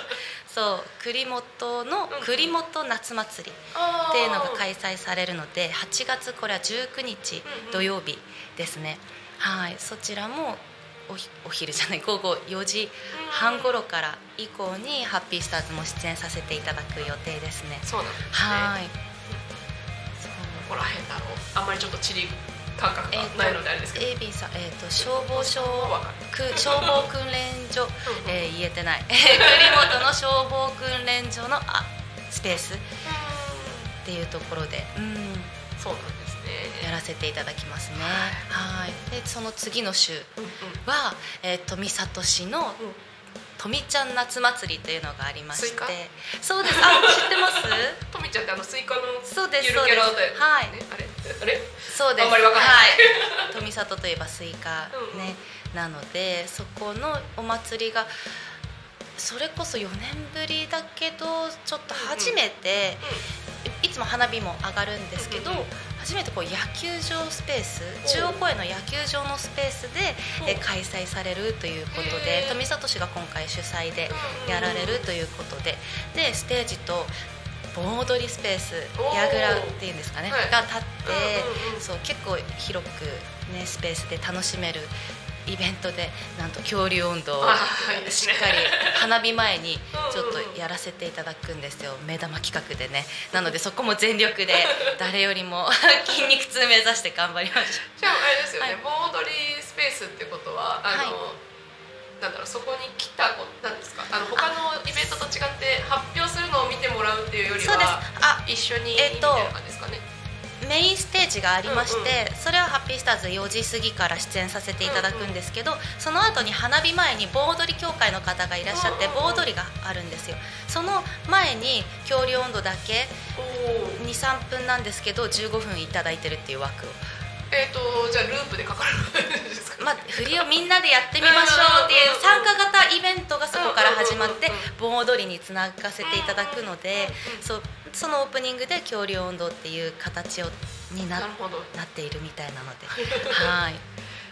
そう。栗本の栗本夏祭りっていうのが開催されるので8月これは19日
うんうん。
土曜日ですね、はい。そちらもお昼じゃない。午後4時半頃から以降にハッピースターズも出演させていただく予定ですね。
そうなんですね。
はい。
ここら辺だろう。あんまりちょっと地理感覚が
えーと
ないのであれですけど、
AB さん、えー、と消防署く消防訓練所、
うん
えー言えてない。*laughs* 栗本の消防訓練所のあスペース。っていうところで、うん、
そうなんですね。
やらせていただきますね。はい。でその次の週
うんう
えー、富里市の
うん。
富ちゃん夏祭りというのがありまして、そうです。あ、知ってます？*laughs*
とみちゃんってあのスイカの
そうです
ゆるキャラだよね。
はい
あれ？
そうです。
あんまりわかんない。
はい。*laughs* 富里といえばスイカ
うん
ね、なのでそこのお祭りがそれこそ4年ぶりだけどちょっと初めて、いつも花火も上がるんですけど、
うんうん
初めてこう野球場スペース
お
中央公園の野球場のスペースで開催されるということで富里市が今回主催で
うんうん。
やられるということで。でステージと盆踊りスペース
おー。
櫓っていうんですかね、
はい。
が立って、
うんうんうん
そう結構広く、ね、スペースで楽しめるイベントでなんと恐竜温度をしっかり花火前にちょっとやらせていただくんですよ目玉企画でね。なのでそこも全力で誰よりも *laughs* 筋肉痛目指して頑張りまし
じゃああれですよね、
はい。
盆踊りスペースってことはあの、
は
なんだろうそこに来た子なんですか？あの他のイベントと違ってらうっていうより
そうです。
は
あ
一緒に、
えっと
みたいな感じですかね。
メインステージがありまして、
うん
それはハッピースターズ4時過ぎから出演させていただくんですけど、その後に花火前に盆踊り協会の方がいらっしゃって、
うんうんうん。
盆踊りがあるんですよ。その前に恐竜温度だけ
おお
23分なんですけど15分いただいてるっていう枠を
えっ、とじゃあループでかかるんですか？
まあ、振りをみんなでやってみましょうっていう参加型イベントがそこから始まって盆踊りにつながせていただくのでそうそのオープニングで恐竜温度っていう形をにな
な
っているみたいなので。はい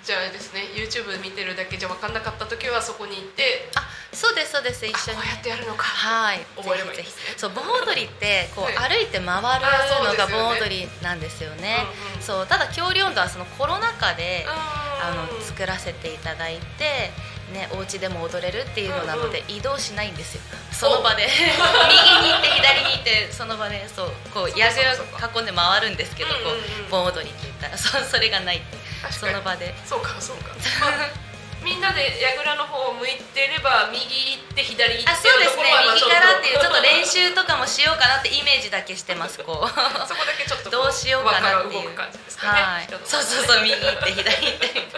じゃあですね YouTube 見てるだけじゃ分かんなかった時はそこに行って
あそうですそうです一緒に。
あこうやってやるのか
はい
覚えればいいですね。
ひそう盆踊りってこう
はい。
歩いて回るのが盆踊りなんですよね。
うんうん。
そうただ恐竜温度はそのコロナ禍であ
あ
の作らせていただいて、ね、お家でも踊れるっていうのなので、移動しないんですよ。その場で。*laughs* 右に行って左に行ってその場でそうこう矢印囲んで回るんですけど、こ
うんうんうん。
う盆踊りって言ったらそそれがないってその場で。
そうかそうか、*laughs* まあみんなで櫓の方を向いてれば右行って左行って
あそうですね。右からっていうちょっと練
習
習とかもしようかなってイメージだけしてますこう。*laughs*
そこだけちょっと
どうしようかなっていう
感じですかね、
はい。そうそうそう右行って左行って。みたいな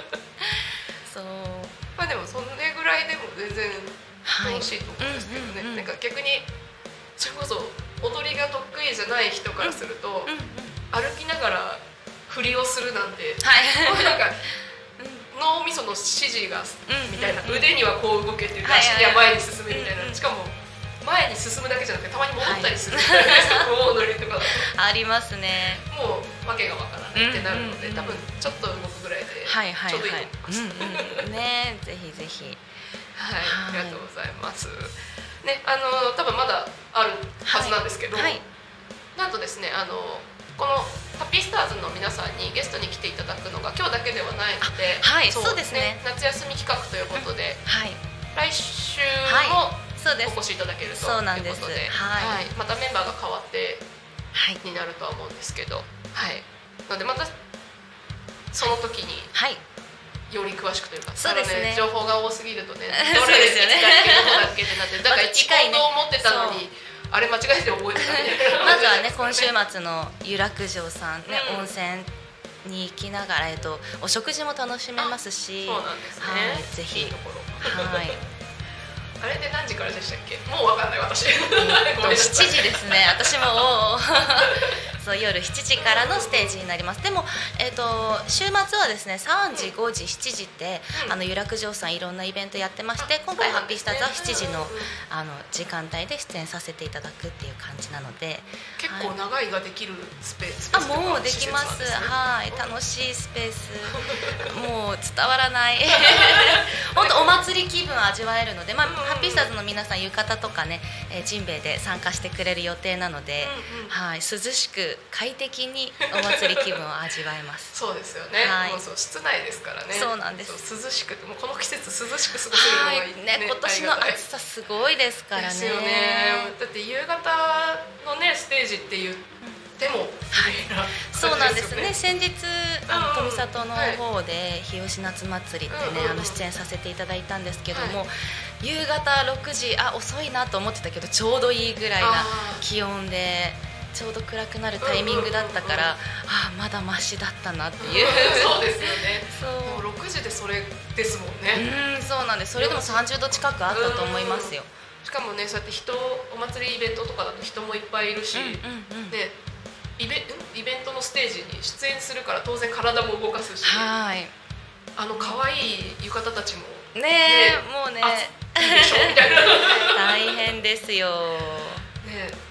そう。
まあでもそれぐらいでも全然
はい
楽しいと思うんですけどね、
うんうんうん。
なんか逆にそれこそ踊りが得意じゃない人からすると、
うんうん。
歩きながら振りをするなんて。
はい。
なんか脳みその指示が
うん。
みたいな、腕にはこう動けて
はいはい
足には前に進めみたいな、しかも前に進むだけじゃなくてたまに戻ったりする。みたい。な、そこを踊りとか。
ありますね。
もう訳がわからないってなるので、多分ちょっと動くぐらいで
はいはい
ちょうどいい
はい
と思います。
ねぜひぜひ。
はい、
はい。
ありがとうございます。ね、あの多分まだあるはずなんですけど、
はい。
なんとですねあのこのハッピースターズの皆さんにゲストに来ていただくのが今日だけではないので、
はいそうですね。
夏休み企画ということで、
はい。
来週もお越しいただけるということで、
はい。
またメンバーが変わって
はい。
になるとは思うんですけど、はい、なのでまたその時に
はい。
より詳しくというか
そうですね。
あの情報が多すぎるとね *laughs* どれ
ですよね。
だっけなって *laughs* だから行動を持ってたのに、あれ間違えて覚えてたみたいな
まずはね今週末の湯楽城さんね、
うん。
温泉に行きながら、えっと、お食事も楽しめますし
そうなんですね、
はい、ぜひ。
いい
はい
あれで何時からでしたっけ？もうわかんない私。
えっと
ごめんなさい。
7時ですね。私も *laughs* そう夜7時からのステージになります。でも、えっと週末はですね3時5時7時って、
うん。
あの湯楽城さんいろんなイベントやってまして今回ハッピースターズは7時のあの時間帯で出演させていただくっていう感じなので
結構長いができるスペース
あもうできます。
ね
はい。楽しいスペース。*laughs* もう伝わらない。*laughs* 本当お祭り気分味わえるので、まあ、
うん
ハッピースターズの皆さん浴衣とかね、えージンベエで参加してくれる予定なので、
うんうん。
はい、涼しく快適にお祭り気分を味わえます。*laughs*
そうですよね、
はい。
もうそう室内ですからね。
そうなんです。
涼しくてもうこの季節涼しく過ごせるのが
はい
いい。
ね今年の暑さすごいですからね。
ね。だって夕方のねステージって言っても、*laughs*
そうなんですね。
感
先日あの
うん
富里の方で日吉夏祭りってね、あの出演させていただいたんですけども、夕方6時あ遅いなと思ってたけどちょうどいいぐらいな気温でちょうど暗くなるタイミングだったから、
うんうん
あまだマシだったなって
じ
いう。
そうですよね。
そう。
でも6時でそれですもんね、
うんそうなんです。それでも30度近くあったと思いますよ、
しかもねそうやって人お祭りイベントとかだと人もいっぱいいるし、ねイベんイベントのステージに出演するから当然体も動かすし。
はい。
あの可愛い浴衣たちも。
ねえ
ね
もうね。
あいいでしょ？*laughs* みたいな。ね
大変ですよ。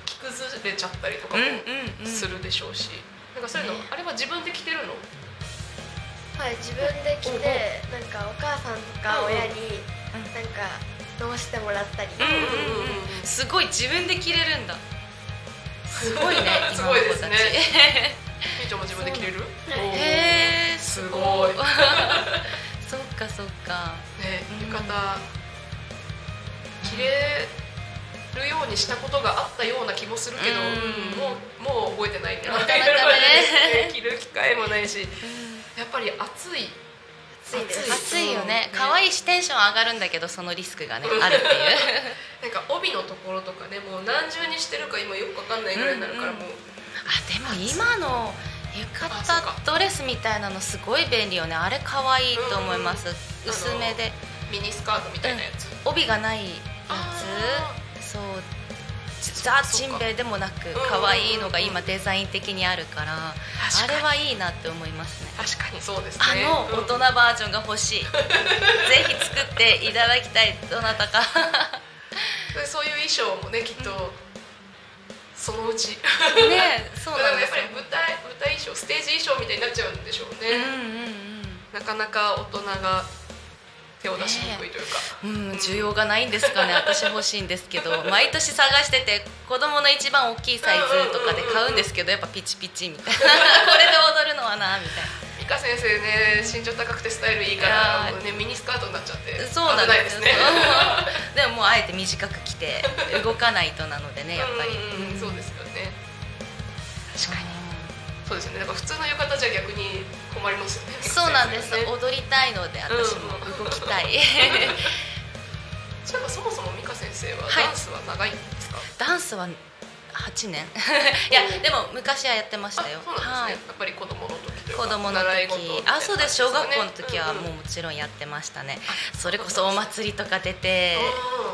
着崩れちゃったりとか
うん
もするでしょうし、なんかそういうの、
ね。
あれは自分で着てるの？
はい自分で着てなんかお母さんとか親に
うん。
なんか直してもらったり。
うんうんうんうん。すごい自分で着れるんだすごいね *laughs*
すごいですね。みーちゃんも自分で着れる？
へえ
すごい。*laughs*
そっかそっか。
ね
うん。
浴衣着れるようにしたことがあったような気もするけど、
うん。
もうもう覚えてないね
なかなかね。*laughs*
着る機会もないし。やっぱり暑い
暑いです。
暑いよね。
うん。
可愛いしテンション上がるんだけどそのリスクがねあるっていう。*laughs*
なんか帯のところとかねもう何重にしてるか今よくわかんないぐらいになるから
うん。うん
もう、
あでも今の浴衣ドレスみたいなのすごい便利よね。あれ可愛いと思います。
ん。
薄めで。
ミニスカートみたいなやつ、
帯がないや
あ
つそうザ・ジンベエでもなく
うんうんうん
可愛いのが今デザイン的にあるからあれはいいなって思いますね。
確かにそうですね。
あの
うん
大人バージョンが欲しい。*laughs* ぜひ作っていただきたいどなたか。
でそういう衣装もねきっと、そのうち。
ねそう
だからやっぱ
なんですよ
り舞台舞台衣装ステージ衣装みたいになっちゃうんでしょうね、
うんうん。
なかなか大人が手を出しにくいというか、
うんうん需要がないんですかね。私欲しいんですけど。*laughs* 毎年探してて子供の一番大きいサイズとかで買うんですけどやっぱピチピチみたいな。*laughs* これで踊るのはなみたい
美香先生ね身長高くてスタイルいいからねミニスカートになっちゃって。
なそうなんで
すすね。*laughs*
でももうあえて短く着て動かないとなのでねやっぱり。
うんうんそうですよね。確かに。
う
そうですよね。だから普通の浴衣じゃ逆に困りますよね。
ん *laughs* そうなんです。
ね。
踊りたいので私も動きたい。
そういえばそもそも美香先生は
はい。
ダンスは長いんですか、
ダンスは8年。*laughs* いやでも昔はやってましたよ。
あそうなんですね、
はい。
やっぱり子供の時
子供の時。あそうです。小学校の時は
ん
もうもちろんやってましたね。それこそお祭りとか出て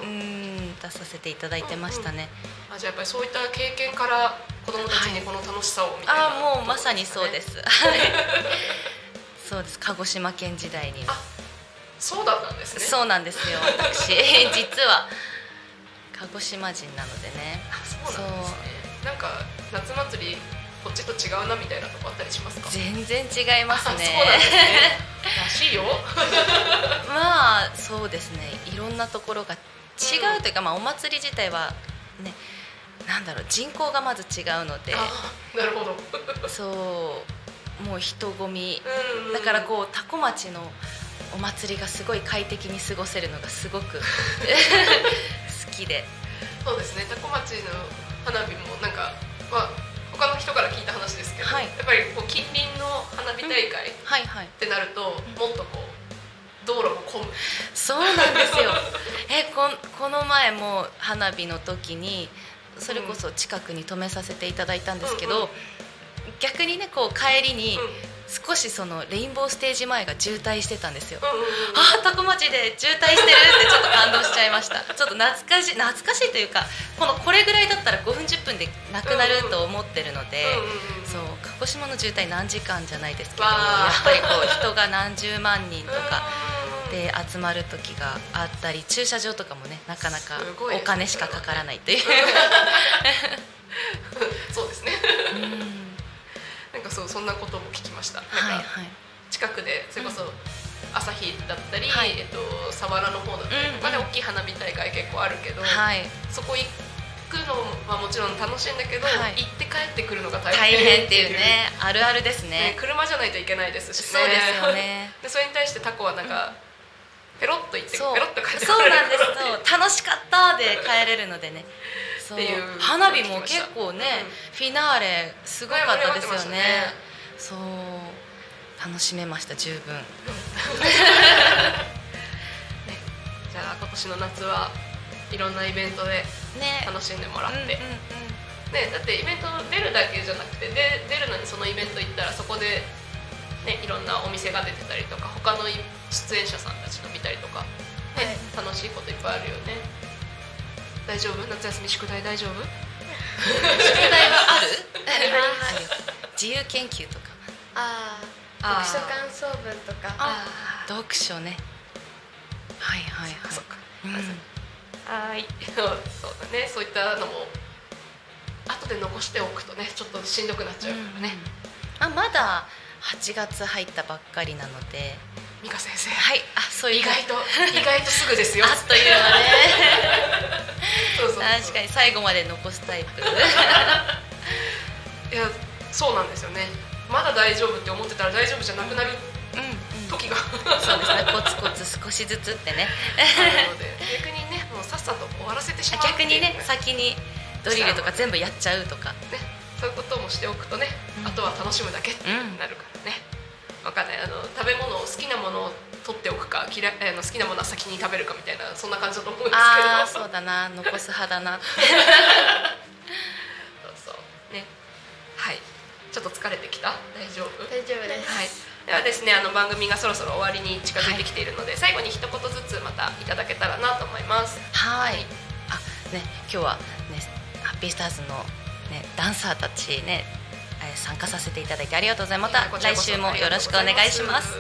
う
うんん出させていただいてましたね。
あじゃあやっぱりそういった経験から子供たちにこの楽しさをみたいな、
あもうまさにそうです。そうです。鹿児島県時代に
あそうだったんですね。
そうなんですよ。私 *laughs* 実は鹿児島人なのでね。
あ *laughs* そう。なんですねなんか夏祭りこっちと違うなみたいなとこあったりしますか？
全然違います
あそうなん
ね
ですね。*laughs* らしいよ。*laughs*
まあそうですね。いろんなところが違うというか、まあ、お祭り自体はねなんだろう人口がまず違うので。
あなるほど。
そう。もう人混み。
うんうん
だからこう多古町のお祭りがすごい快適に過ごせるのがすごく *laughs* 好きで
そうですね。多古町の花火もなんかまあ他の人から聞いた話ですけど、
はい。
やっぱりこう近隣の花火大会ってなると、もっとこう道路も混む。
そうなんですよ。*laughs* えこんこの前も花火の時にそれこそ近くに止めさせていただいたんですけど、
うんうん。
逆にねこう帰りに
うん
少しそのレインボーステージ前が渋滞してたんですよ、
うんうんうん。
あタコ町で渋滞してるってちょっと感動しちゃいました。*laughs* ちょっと懐かしい懐かしいというかこのこれぐらいだったら5分10分でなくなると思ってるので、
うんうんうん
そう鹿児島の渋滞何時間じゃないですけどやっぱりこう人が何十万人とか
うん
で集まる時があったり駐車場とかもねなかなかお金しかかからないという。*laughs*
そうですねかそうそんなことも聞きました、
はい
近くでそれこそ朝日だったり、
はい。
えっと、佐原の方だったりとかで大きい花火大会結構あるけど、
はい。
そこ行くのはもちろん楽しいんだけど、
はい。
行って帰ってくるのが大
大
変
変っていうね。あるあるです
ね。
ね
車じゃないといけないですしね。
そうですよね。*laughs*
でそれに対してタコはなんか、ペロッと行って
そう。
ペロッと帰って
そうなんです。楽しかったで帰れるのでね
っていう。
花火も結構ね、
うん。
フィナーレすごかったですよね。
した
そう。楽しめました十分。*laughs*
じゃあ今年の夏はいろんなイベントで
ね。
楽しんでもらって、
うんうんうん。
ね、だってイベント出るだけじゃなくてで出るのにそのイベント行ったらそこで、ね、いろんなお店が出てたりとか他の出演者さんたちの見たりとか、ね楽しいこといっぱいあるよね大丈夫？夏休み宿題大丈夫？
宿題はある？*laughs*
ります。
自由研究とか。
あ
あ
読書感想文とか。
あ読書ね。はいはいはい。
そっか
うん。
はーい。*laughs* そうだね。そういったのも後で残しておくとねちょっとしんどくなっちゃうからね、
あまだ8月入ったばっかりなので
美香先生。
はい。あそういう。
意外と意外とすぐですよ。
あっという間ね。*laughs*
そうそうそう
確かに最後まで残すタイプ。*laughs*
いやそうなんですよね。まだ大丈夫って思ってたら大丈夫じゃなくなる
うん、うん、
時が。
そうですね。*laughs* コツコツ少しずつってね。
あるので逆にねもうさっさと終わらせてしまう
逆にね先にドリルとか全部やっちゃうとか。
ねそういうこともしておくとね、
うん。
あとは楽しむだけってなるからね、わかんない。あの食べ物を好きなものを取っておくか嫌いあの好きなものは先に食べるかみたいなそんな感じだと思うんですけど。
ああそうだな。残す派だな。*laughs*
そうそう。ね。はい。ちょっと疲れてきた？大丈夫？
大丈夫です、
はい、ではですねあの番組がそろそろ終わりに近づいてきているので、最後に一言ずつまたいただけたらなと思います。
はい。あね今日はねハッピースターズのねダンサーたちねえー参加させていただいてありがとうございます。また来週もよろしくお願いします。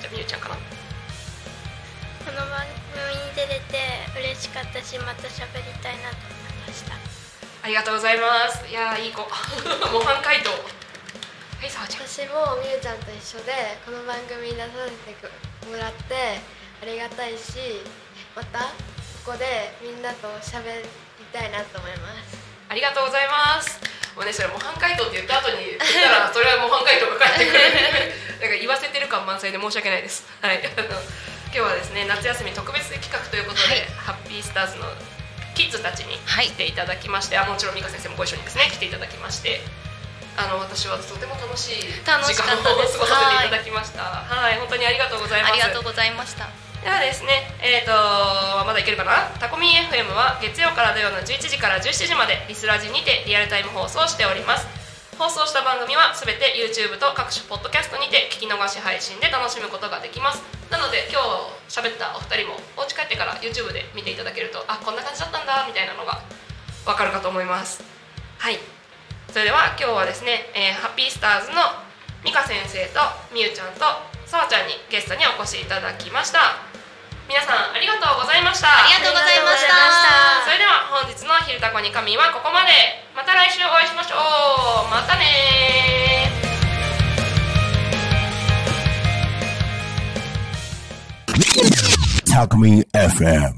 じゃあみゆちゃんかな
この番組に出れて嬉しかったしまた喋りたいなと思いました。
ありがとうございます。いやーいい子。模範解答。はいさわちゃん
私もみゆちゃんと一緒でこの番組に出させてもらってありがたいしまたここでみんなと喋りたいなと思います。
ありがとうございますもうねそれ模範解答って言った後に言ったら *laughs* それは模範解答が返ってくる。*laughs* だから言わせてる感満載で申し訳ないです。はい。あ *laughs* の今日はですね夏休み特別企画ということで、
はい。
ハッピースターズのキッズたちに
はい。
来ていただきまして、あもちろん美香先生もご一緒にですね来ていただきましてあの私はとても楽しい時間を過ごさせていただきました。はい本当にありがとうございます。
ありがとうございました
ではですね、えー、とまだいけるかな？タコミン FM は月曜から土曜の11時から17時までリスラジにてリアルタイム放送しております。放送した番組はすべて YouTube と各種ポッドキャストにて聞き逃し配信で楽しむことができます。なので今日喋ったお二人もお家帰ってから YouTube で見ていただけるとあこんな感じだったんだみたいなのがわかるかと思います。はい。それでは今日はですね、えーハッピースターズの美香先生とみゆちゃんとさわちゃんにゲストにお越しいただきました。皆さんありがとうございました。
ありがとうございました。
それでは本日の「昼タコに神」はここまで。また来週お会いしましょう。またねー。
Talk Me FM.